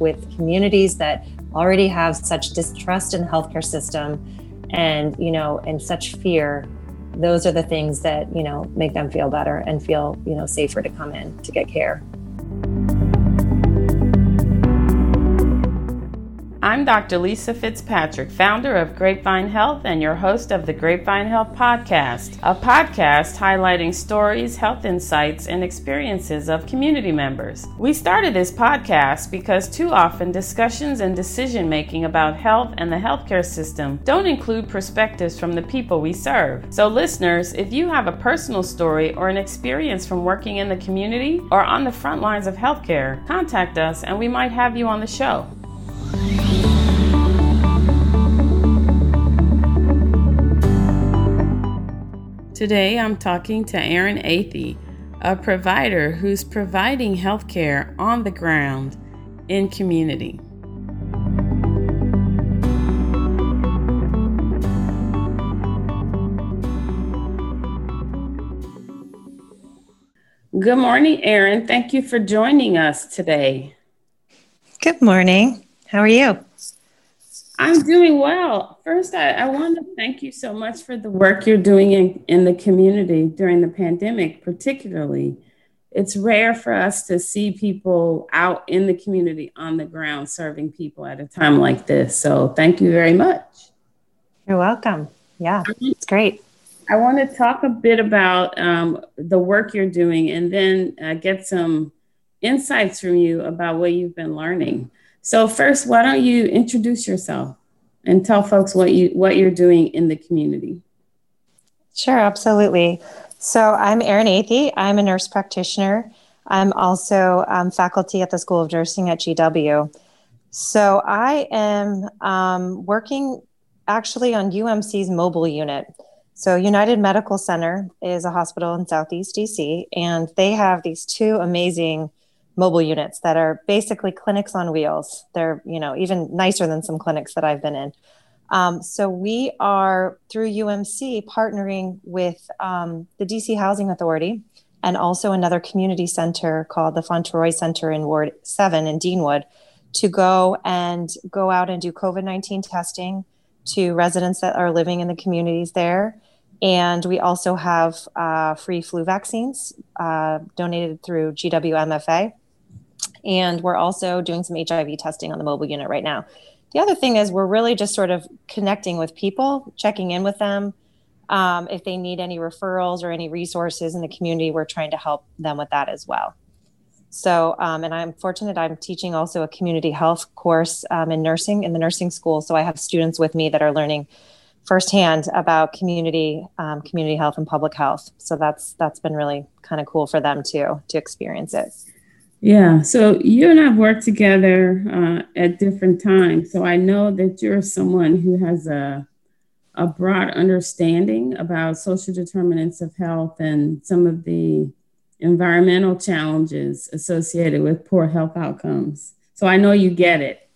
with communities that already have such distrust in the healthcare system and, you know, and such fear, those are the things that, you know, make them feel better and feel, you know, safer to come in to get care. I'm Dr. Lisa Fitzpatrick, founder of Grapevine Health and your host of the Grapevine Health Podcast, a podcast highlighting stories, health insights, and experiences of community members. We started this podcast because too often discussions and decision making about health and the healthcare system don't include perspectives from the people we serve. So, listeners, if you have a personal story or an experience from working in the community or on the front lines of healthcare, contact us and we might have you on the show. Today I'm talking to Erin Athey, a provider who's providing healthcare on the ground in community. Good morning, Aaron. Thank you for joining us today. Good morning. How are you? I'm doing well. First, I, I, want to thank you so much for the work you're doing in, in the community during the pandemic, particularly. It's rare for us to see people out in the community on the ground serving people at a time like this. So, thank you very much. You're welcome. Yeah, it's great. I want to talk a bit about um, the work you're doing and then uh, get some insights from you about what you've been learning. So first, why don't you introduce yourself and tell folks what you what you're doing in the community? Sure, absolutely. So I'm Erin Athey. I'm a nurse practitioner. I'm also um, faculty at the School of Nursing at GW. So I am um, working actually on UMC's mobile unit. So United Medical Center is a hospital in Southeast DC, and they have these two amazing mobile units that are basically clinics on wheels. They're, you know, even nicer than some clinics that I've been in. Um, so we are through UMC partnering with um, the DC Housing Authority and also another community center called the Fauntleroy Center in Ward 7 in Deanwood to go and go out and do COVID 19 testing to residents that are living in the communities there. And we also have uh, free flu vaccines uh, donated through GWMFA. And we're also doing some HIV testing on the mobile unit right now. The other thing is, we're really just sort of connecting with people, checking in with them. Um, if they need any referrals or any resources in the community, we're trying to help them with that as well. So, um, and I'm fortunate I'm teaching also a community health course um, in nursing in the nursing school. So I have students with me that are learning firsthand about community um, community health and public health. So that's that's been really kind of cool for them too to experience it. Yeah. So you and I've worked together uh, at different times. So I know that you're someone who has a a broad understanding about social determinants of health and some of the environmental challenges associated with poor health outcomes. So I know you get it,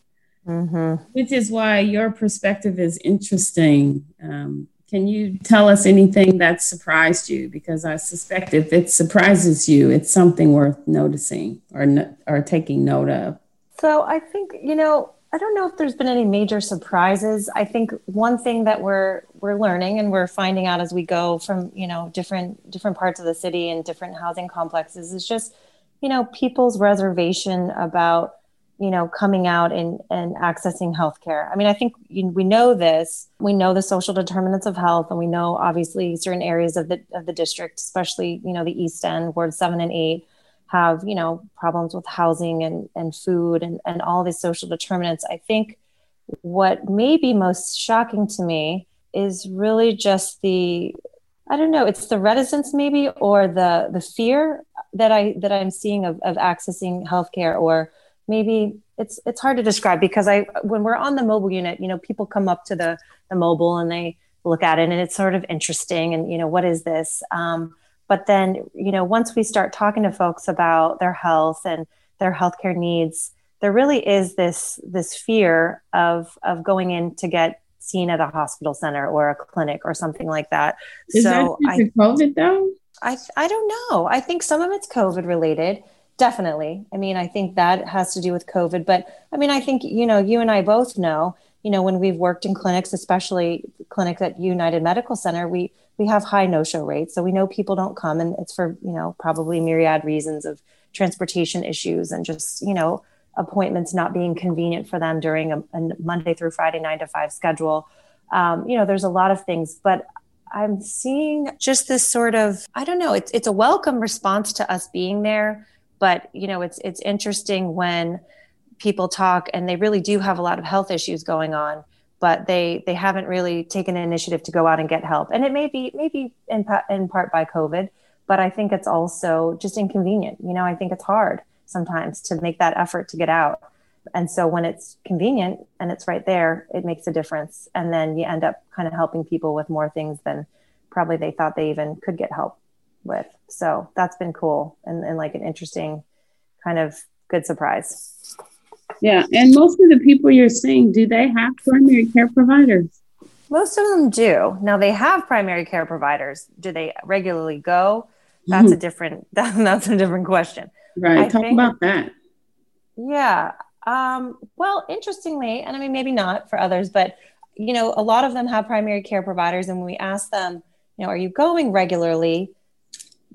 mm-hmm. which is why your perspective is interesting. Um, can you tell us anything that surprised you? Because I suspect if it surprises you, it's something worth noticing or, or taking note of. So I think, you know, I don't know if there's been any major surprises. I think one thing that we're we're learning and we're finding out as we go from, you know, different different parts of the city and different housing complexes is just, you know, people's reservation about you know, coming out and, and accessing healthcare. I mean, I think we know this. We know the social determinants of health, and we know obviously certain areas of the of the district, especially you know the East End, Ward Seven and Eight, have you know problems with housing and and food and and all these social determinants. I think what may be most shocking to me is really just the I don't know, it's the reticence maybe or the the fear that I that I'm seeing of, of accessing healthcare or maybe it's it's hard to describe because I when we're on the mobile unit, you know, people come up to the the mobile and they look at it and it's sort of interesting and you know what is this? Um, but then you know once we start talking to folks about their health and their healthcare needs, there really is this this fear of of going in to get seen at a hospital center or a clinic or something like that. Is so that I, COVID though? I I don't know. I think some of it's COVID related definitely. I mean, I think that has to do with COVID, but I mean, I think, you know, you and I both know, you know, when we've worked in clinics, especially clinics at United Medical Center, we, we have high no-show rates. So we know people don't come and it's for, you know, probably myriad reasons of transportation issues and just, you know, appointments not being convenient for them during a, a Monday through Friday, nine to five schedule. Um, you know, there's a lot of things, but I'm seeing just this sort of, I don't know, it's, it's a welcome response to us being there. But, you know, it's, it's interesting when people talk and they really do have a lot of health issues going on but they they haven't really taken an initiative to go out and get help. And it may be maybe in, in part by covid but i think it's also just inconvenient. You know i think it's hard sometimes to make that effort to get out. And so when it's convenient and it's right there it makes a difference. And then you end up kind of helping people with more things than probably they thought they even could get help with so that's been cool and, and like an interesting kind of good surprise yeah and most of the people you're seeing do they have primary care providers most of them do now they have primary care providers do they regularly go that's mm-hmm. a different that's a different question Right. I Talk think, about that. Yeah. Um, well, interestingly, and I mean, maybe not for others, but you know, a lot of them have primary care providers, and when we ask them, you know, are you going regularly?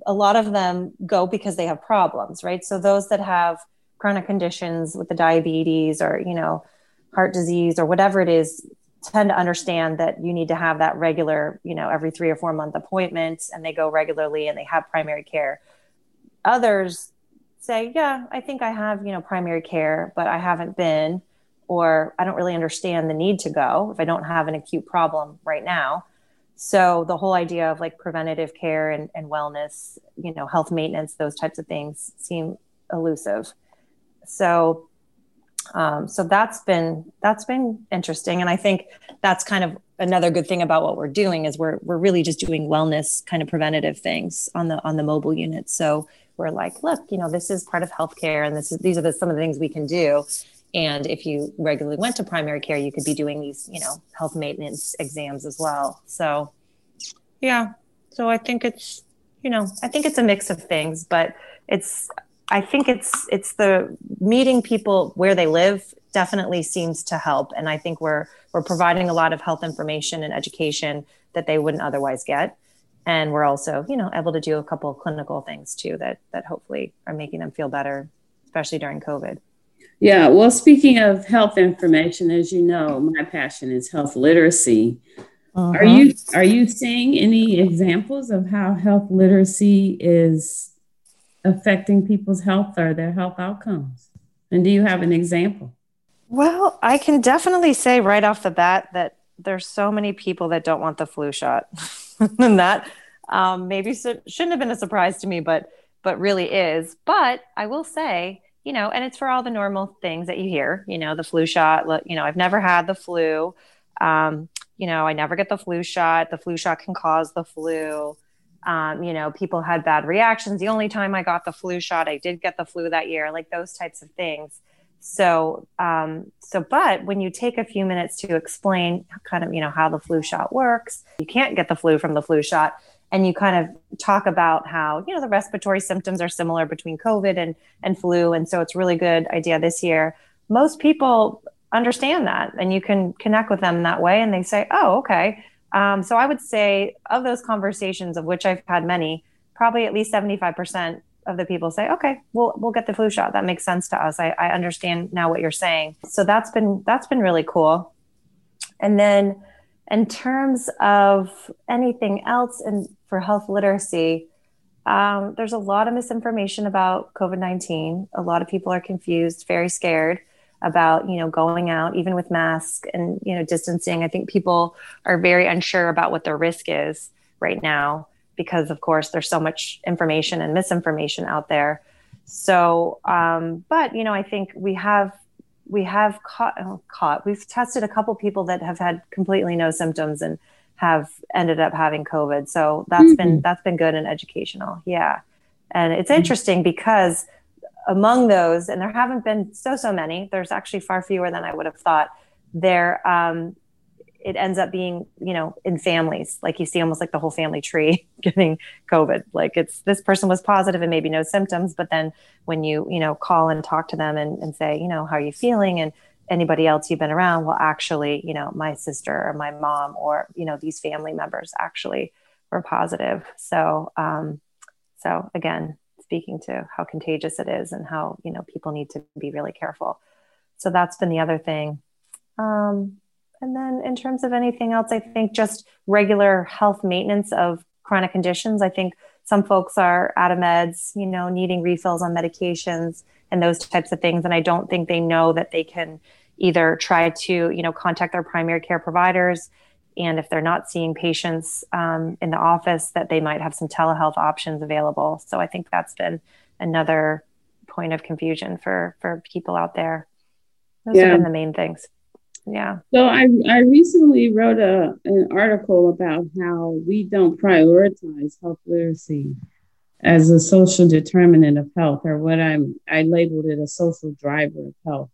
A lot of them go because they have problems, right? So those that have chronic conditions with the diabetes or you know, heart disease or whatever it is, tend to understand that you need to have that regular, you know, every three or four month appointments, and they go regularly and they have primary care. Others say, yeah, I think I have, you know, primary care, but I haven't been, or I don't really understand the need to go if I don't have an acute problem right now. So the whole idea of like preventative care and, and wellness, you know, health maintenance, those types of things seem elusive. So um, so that's been that's been interesting and i think that's kind of another good thing about what we're doing is we're we're really just doing wellness kind of preventative things on the on the mobile unit so we're like, look, you know, this is part of healthcare, and this is these are the, some of the things we can do. And if you regularly went to primary care, you could be doing these, you know, health maintenance exams as well. So, yeah. So I think it's, you know, I think it's a mix of things, but it's, I think it's it's the meeting people where they live definitely seems to help, and I think we're we're providing a lot of health information and education that they wouldn't otherwise get and we're also you know able to do a couple of clinical things too that that hopefully are making them feel better especially during covid yeah well speaking of health information as you know my passion is health literacy uh-huh. are you are you seeing any examples of how health literacy is affecting people's health or their health outcomes and do you have an example well i can definitely say right off the bat that there's so many people that don't want the flu shot and that um, maybe shouldn't have been a surprise to me, but but really is. But I will say, you know, and it's for all the normal things that you hear. You know, the flu shot. You know, I've never had the flu. Um, you know, I never get the flu shot. The flu shot can cause the flu. Um, you know, people had bad reactions. The only time I got the flu shot, I did get the flu that year. Like those types of things. So, um, so, but when you take a few minutes to explain kind of, you know, how the flu shot works, you can't get the flu from the flu shot. And you kind of talk about how, you know, the respiratory symptoms are similar between COVID and, and flu. And so it's really good idea this year. Most people understand that and you can connect with them that way. And they say, oh, okay. Um, so I would say of those conversations, of which I've had many, probably at least 75% of the people say, okay, we'll we'll get the flu shot. That makes sense to us. I, I understand now what you're saying. So that's been that's been really cool. And then in terms of anything else and for health literacy, um, there's a lot of misinformation about COVID-19. A lot of people are confused, very scared about you know going out even with masks and you know distancing. I think people are very unsure about what their risk is right now because of course there's so much information and misinformation out there so um, but you know i think we have we have caught, oh, caught we've tested a couple people that have had completely no symptoms and have ended up having covid so that's mm-hmm. been that's been good and educational yeah and it's mm-hmm. interesting because among those and there haven't been so so many there's actually far fewer than i would have thought there um, it ends up being, you know, in families, like you see almost like the whole family tree getting COVID. Like it's this person was positive and maybe no symptoms, but then when you, you know, call and talk to them and, and say, you know, how are you feeling? And anybody else you've been around, well, actually, you know, my sister or my mom or, you know, these family members actually were positive. So, um, so again, speaking to how contagious it is and how, you know, people need to be really careful. So that's been the other thing. Um, and then in terms of anything else, I think just regular health maintenance of chronic conditions. I think some folks are out of meds, you know, needing refills on medications and those types of things. And I don't think they know that they can either try to, you know, contact their primary care providers. And if they're not seeing patients um, in the office, that they might have some telehealth options available. So I think that's been another point of confusion for for people out there. Those yeah. have been the main things yeah so i i recently wrote a an article about how we don't prioritize health literacy as a social determinant of health or what i'm i labeled it a social driver of health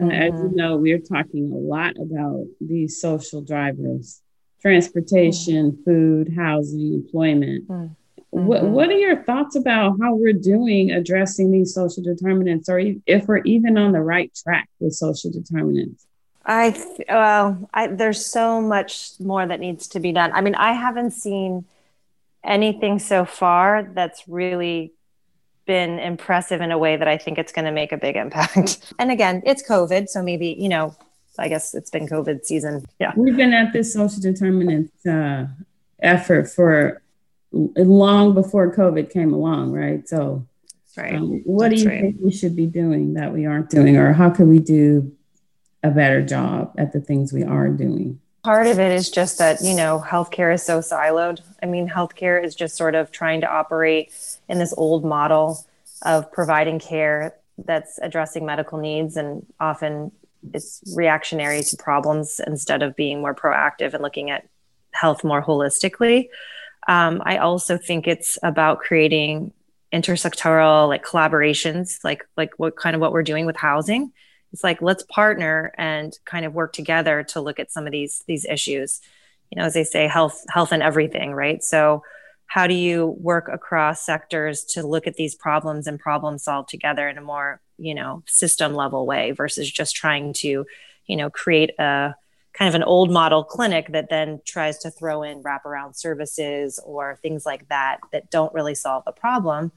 mm-hmm. as you mm-hmm. know we're talking a lot about these social drivers transportation mm-hmm. food housing employment mm-hmm. What, what are your thoughts about how we're doing addressing these social determinants or if we're even on the right track with social determinants I well, I, there's so much more that needs to be done. I mean, I haven't seen anything so far that's really been impressive in a way that I think it's going to make a big impact. and again, it's COVID, so maybe you know, I guess it's been COVID season. Yeah, we've been at this social determinant uh, effort for long before COVID came along, right? So, right. Um, what that's do you right. think we should be doing that we aren't doing, or how can we do a better job at the things we are doing. Part of it is just that, you know, healthcare is so siloed. I mean, healthcare is just sort of trying to operate in this old model of providing care that's addressing medical needs and often it's reactionary to problems instead of being more proactive and looking at health more holistically. Um, I also think it's about creating intersectoral like collaborations, like like what kind of what we're doing with housing it's like let's partner and kind of work together to look at some of these these issues. You know as they say health health and everything right? So how do you work across sectors to look at these problems and problem solve together in a more you know system level way versus just trying to you know create a kind of an old model clinic that then tries to throw in wraparound services or things like that that don't really solve the problem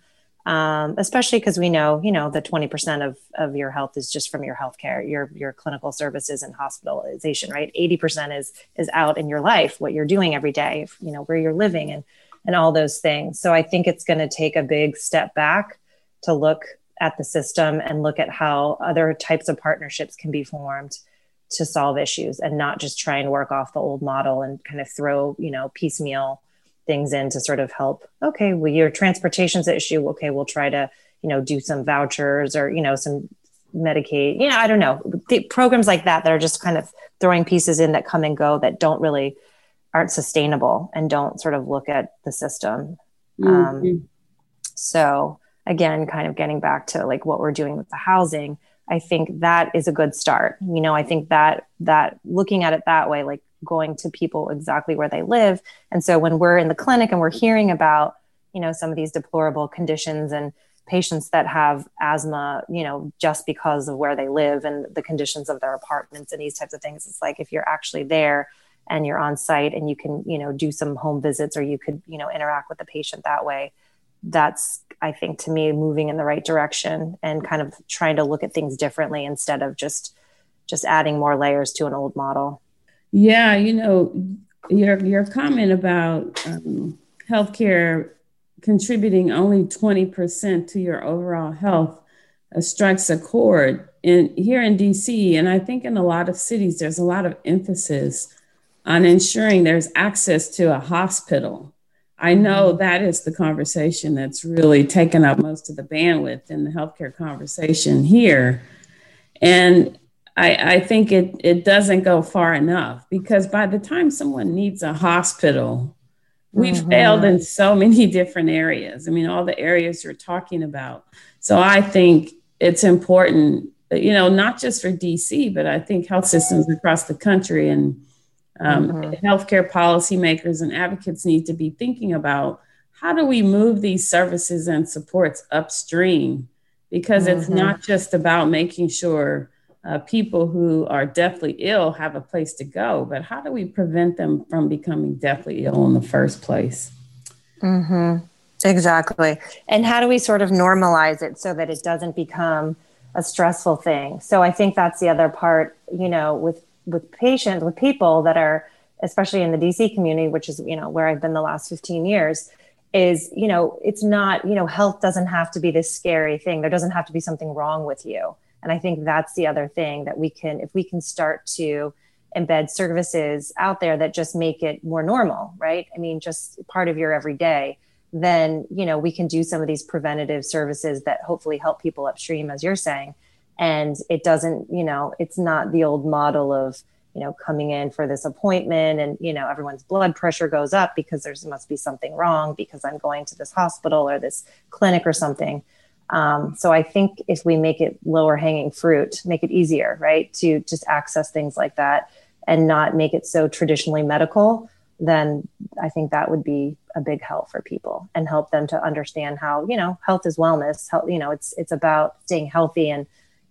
um, especially because we know, you know, the 20% of, of your health is just from your healthcare, your, your clinical services and hospitalization, right? 80% is, is out in your life, what you're doing every day, you know, where you're living and, and all those things. So I think it's going to take a big step back to look at the system and look at how other types of partnerships can be formed to solve issues and not just try and work off the old model and kind of throw, you know, piecemeal things in to sort of help okay well your transportation's an issue. Okay we'll try to you know do some vouchers or you know some medicaid you know i don't know. The programs like that that are just kind of throwing pieces in that come and go that don't really aren't sustainable and don't sort of look at the system. Mm-hmm. um, so again kind of getting back to like what we're doing with the housing i think that is a good start. You know i think that that looking at it that way like going to people exactly where they live. And so when we're in the clinic and we're hearing about, you know, some of these deplorable conditions and patients that have asthma, you know, just because of where they live and the conditions of their apartments and these types of things, it's like if you're actually there and you're on site and you can, you know, do some home visits or you could, you know, interact with the patient that way. That's, I think, to me, moving in the right direction and kind of trying to look at things differently instead of just just adding more layers to an old model. Yeah, you know, your your comment about um, healthcare contributing only 20% to your overall health uh, strikes a chord. In here in DC, and I think in a lot of cities, there's a lot of emphasis on ensuring there's access to a hospital. I know mm-hmm. that is the conversation that's really taken up most of the bandwidth in the healthcare conversation here. And I, I think it, it doesn't go far enough because by the time someone needs a hospital, we've mm-hmm. failed in so many different areas. I mean, all the areas you're talking about. So I think it's important, you know, not just for DC, but I think health systems across the country and Um, mm-hmm. Healthcare policymakers and advocates need to be thinking about how do we move these services and supports upstream? Because mm-hmm. it's not just about making sure uh, people who are deathly ill have a place to go, but how do we prevent them from becoming deathly ill in the first place? Mm-hmm. Exactly. And how do we sort of normalize it so that it doesn't become a stressful thing? So I think that's the other part, you know, with with patients, with people that are especially in the DC community, which is, you know, where I've been the last 15 years, is, you know, it's not, you know, health doesn't have to be this scary thing. There doesn't have to be something wrong with you. And I think that's the other thing that we can, if we can start to embed services out there that just make it more normal, right? I mean, just part of your everyday then you know we can do some of these preventative services that hopefully help people upstream as you're saying and it doesn't you know it's not the old model of you know coming in for this appointment and you know everyone's blood pressure goes up because there must be something wrong because i'm going to this hospital or this clinic or something um, so i think if we make it lower hanging fruit make it easier right to just access things like that and not make it so traditionally medical then I think that would be a big help for people and help them to understand how, you know, health is wellness. Health, you know, it's it's about staying healthy and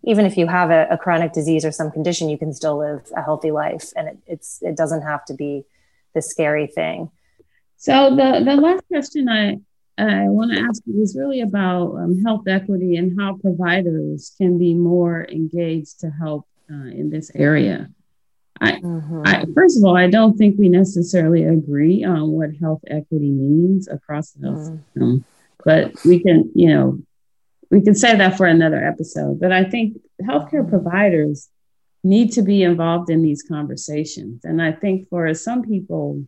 even if you have a, a chronic disease or some condition, you can still live a healthy life. And it, it's it doesn't have to be the scary thing. So the the last question I I want to ask you is really about um, health equity and how providers can be more engaged to help uh, in this area. I, mm-hmm. I, first of all, I don't think we necessarily agree on what health equity means across the health mm-hmm. system, but we can, you know, we can say that for another episode. But I think healthcare providers need to be involved in these conversations, and I think for some people,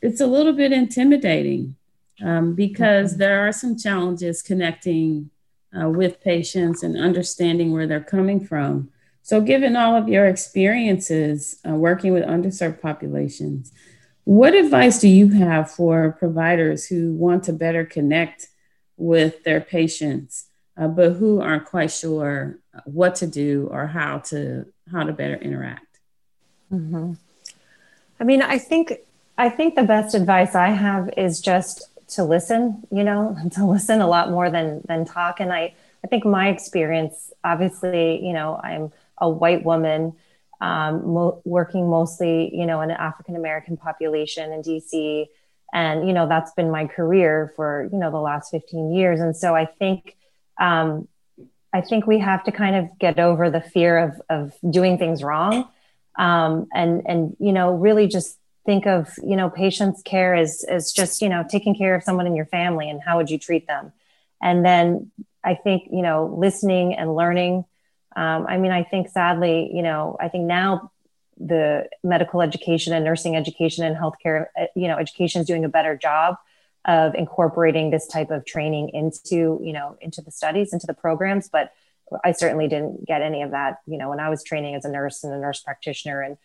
it's a little bit intimidating um, because there are some challenges connecting uh, with patients and understanding where they're coming from. So, given all of your experiences uh, working with underserved populations, what advice do you have for providers who want to better connect with their patients, uh, but who aren't quite sure what to do or how to how to better interact? Mm-hmm. I mean, I think I think the best advice I have is just to listen. You know, to listen a lot more than than talk. And I I think my experience, obviously, you know, I'm a white woman um, mo- working mostly, you know, in an African American population in DC. And, you know, that's been my career for, you know, the last 15 years. And so I think, um, I think we have to kind of get over the fear of, of doing things wrong. Um, and, and, you know, really just think of, you know, patients care as, as just, you know, taking care of someone in your family and how would you treat them? And then I think, you know, listening and learning um, I mean, I think sadly, you know, I think now the medical education and nursing education and healthcare, uh, you know, education is doing a better job of incorporating this type of training into, you know, into the studies, into the programs. But I certainly didn't get any of that, you know, when I was training as a nurse and a nurse practitioner, and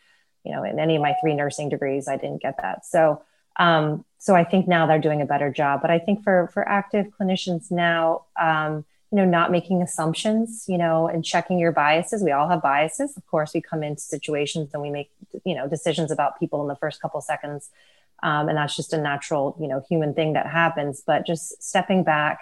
you know, in any of my three nursing degrees, I didn't get that. So, um, so I think now they're doing a better job. But I think for for active clinicians now. Um, you know not making assumptions you know and checking your biases we all have biases of course we come into situations and we make you know decisions about people in the first couple seconds um, and that's just a natural you know human thing that happens but just stepping back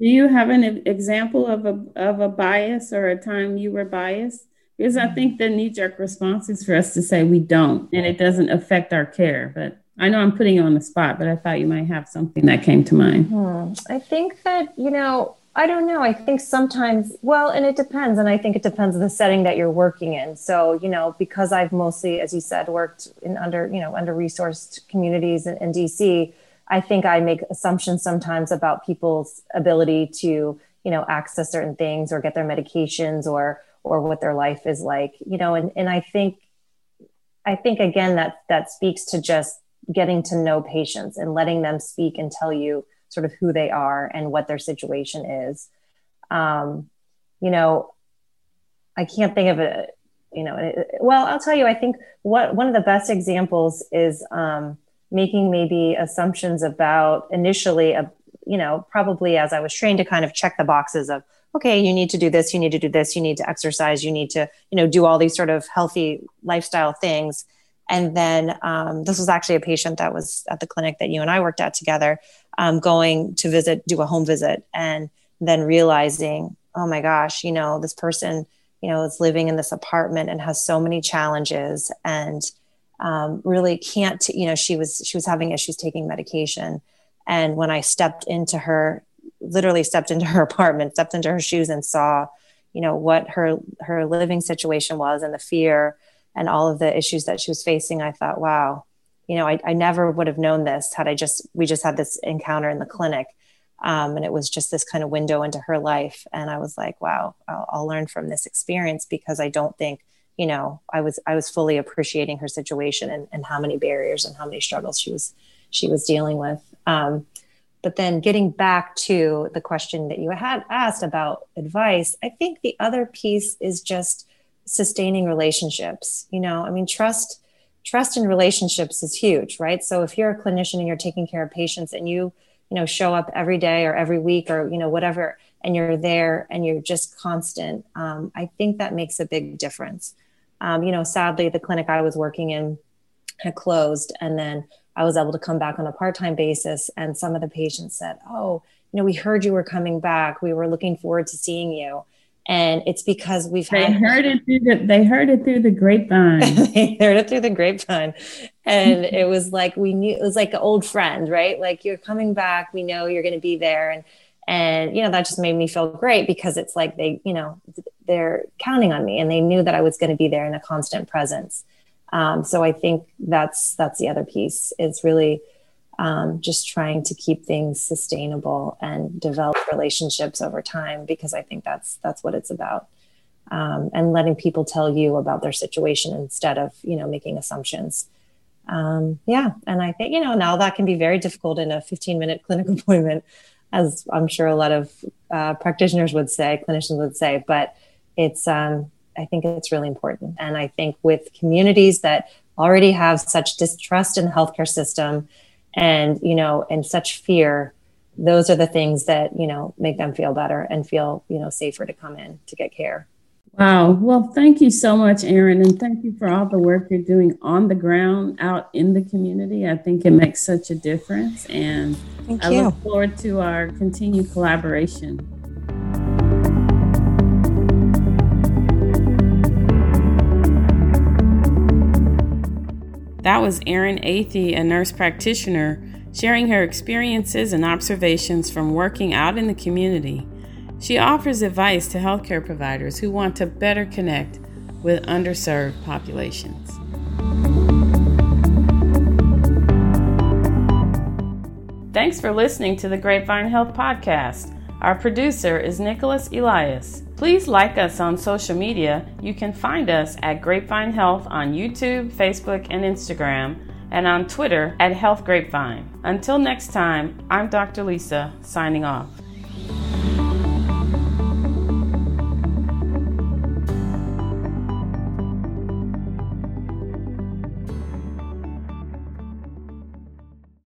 do you have an example of a of a bias or a time you were biased because i think the knee-jerk response is for us to say we don't and it doesn't affect our care but I know I'm putting you on the spot, but I thought you might have something that came to mind. Hmm. I think that, you know, I don't know. I think sometimes, well, and it depends. And I think it depends on the setting that you're working in. So, you know, because I've mostly, as you said, worked in under, you know, under resourced communities in, in DC, I think I make assumptions sometimes about people's ability to, you know, access certain things or get their medications or, or what their life is like, you know, and, and I think, I think again, that, that speaks to just getting to know patients and letting them speak and tell you, sort of who they are and what their situation is. Um, you know, I can't think of it. You know, it, well, I'll tell you. I think what one of the best examples is um, making maybe assumptions about initially, a, you know, probably as I was trained to kind of check the boxes of, okay, you need to do this, you need to do this, you need to exercise, you need to, you know, do all these sort of healthy lifestyle things And then um, this was actually a patient that was at the clinic that you and I worked at together, um, going to visit, do a home visit, and then realizing, oh my gosh, you know, this person, you know, is living in this apartment and has so many challenges and um, really can't, you know, she was she was having issues taking medication. And when I stepped into her, literally stepped into her apartment, stepped into her shoes, and saw, you know, what her her living situation was and the fear and all of the issues that she was facing, I thought, wow, you know, I, I never would have known this had I just, we just had this encounter in the clinic. Um, and it was just this kind of window into her life. And I was like, wow, I'll, I'll learn from this experience because I don't think, you know, I was, I was fully appreciating her situation and, and how many barriers and how many struggles she was, she was dealing with. Um, but then getting back to the question that you had asked about advice, I think the other piece is just sustaining relationships. You know i mean trust trust in relationships is huge right? So if you're a clinician and you're taking care of patients and you you know show up every day or every week or you know whatever and you're there and you're just constant um, i think that makes a big difference. Um, you know sadly the clinic i was working in had closed and then i was able to come back on a part-time basis and some of the patients said oh you know we heard you were coming back. We were looking forward to seeing you. And it's because we've they had, heard it through the they heard it through the grapevine. They heard it through the grapevine. And it was like we knew it was like an old friend right? Like you're coming back. We know you're going to be there. And and you know that just made me feel great because it's like they you know they're counting on me and they knew that i was going to be there in a constant presence um, so i think that's that's the other piece is really um, just trying to keep things sustainable and develop relationships over time because I think that's that's what it's about. Um, and letting people tell you about their situation instead of you know making assumptions. Um, yeah, and I think you know now that can be very difficult in a 15 minute clinic appointment, as I'm sure a lot of uh, practitioners would say, clinicians would say, but it's um, I think it's really important. And I think with communities that already have such distrust in the healthcare system and you know and such fear those are the things that you know make them feel better and feel you know safer to come in to get care wow well thank you so much erin and thank you for all the work you're doing on the ground out in the community i think it makes such a difference and thank i you. look forward to our continued collaboration That was Erin Athey, a nurse practitioner, sharing her experiences and observations from working out in the community. She offers advice to healthcare providers who want to better connect with underserved populations. Thanks for listening to the Grapevine Health Podcast. Our producer is Nicholas Elias. Please like us on social media. You can find us at Grapevine Health on YouTube, Facebook, and Instagram, and on Twitter at Health Grapevine. Until next time, I'm Dr. Lisa, signing off.